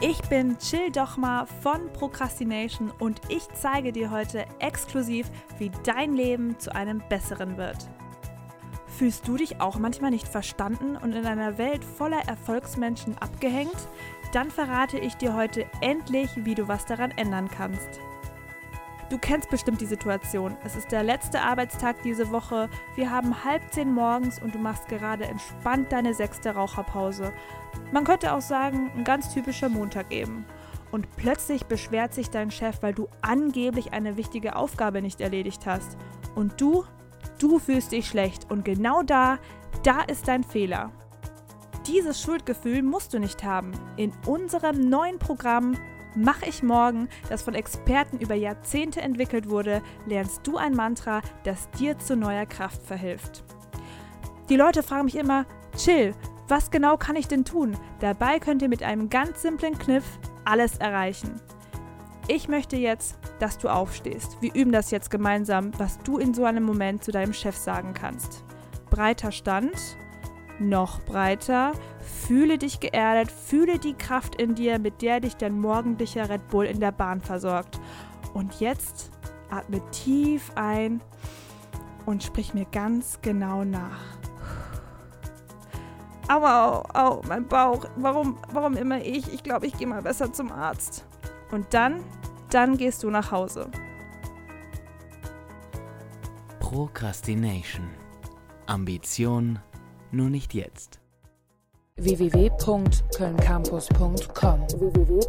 Ich bin Chill Dochma von Procrastination und ich zeige dir heute exklusiv, wie dein Leben zu einem besseren wird. Fühlst du dich auch manchmal nicht verstanden und in einer Welt voller Erfolgsmenschen abgehängt? Dann verrate ich dir heute endlich, wie du was daran ändern kannst. Du kennst bestimmt die Situation. Es ist der letzte Arbeitstag diese Woche. Wir haben halb zehn morgens und du machst gerade entspannt deine sechste Raucherpause. Man könnte auch sagen, ein ganz typischer Montag eben. Und plötzlich beschwert sich dein Chef, weil du angeblich eine wichtige Aufgabe nicht erledigt hast. Und du, du fühlst dich schlecht. Und genau da, da ist dein Fehler. Dieses Schuldgefühl musst du nicht haben. In unserem neuen Programm Mach ich morgen, das von Experten über Jahrzehnte entwickelt wurde, lernst du ein Mantra, das dir zu neuer Kraft verhilft. Die Leute fragen mich immer, chill, was genau kann ich denn tun? Dabei könnt ihr mit einem ganz simplen Kniff alles erreichen. Ich möchte jetzt, dass du aufstehst. Wir üben das jetzt gemeinsam, was du in so einem Moment zu deinem Chef sagen kannst. Breiter Stand, noch breiter. Fühle dich geerdet, fühle die Kraft in dir, mit der dich dein morgendlicher Red Bull in der Bahn versorgt. Und jetzt atme tief ein und sprich mir ganz genau nach. Aua, au, au, mein Bauch. Warum, warum immer ich? Ich glaube, ich gehe mal besser zum Arzt. Und dann, dann gehst du nach Hause. Procrastination. Ambition nur nicht jetzt. www.kölncampus.com www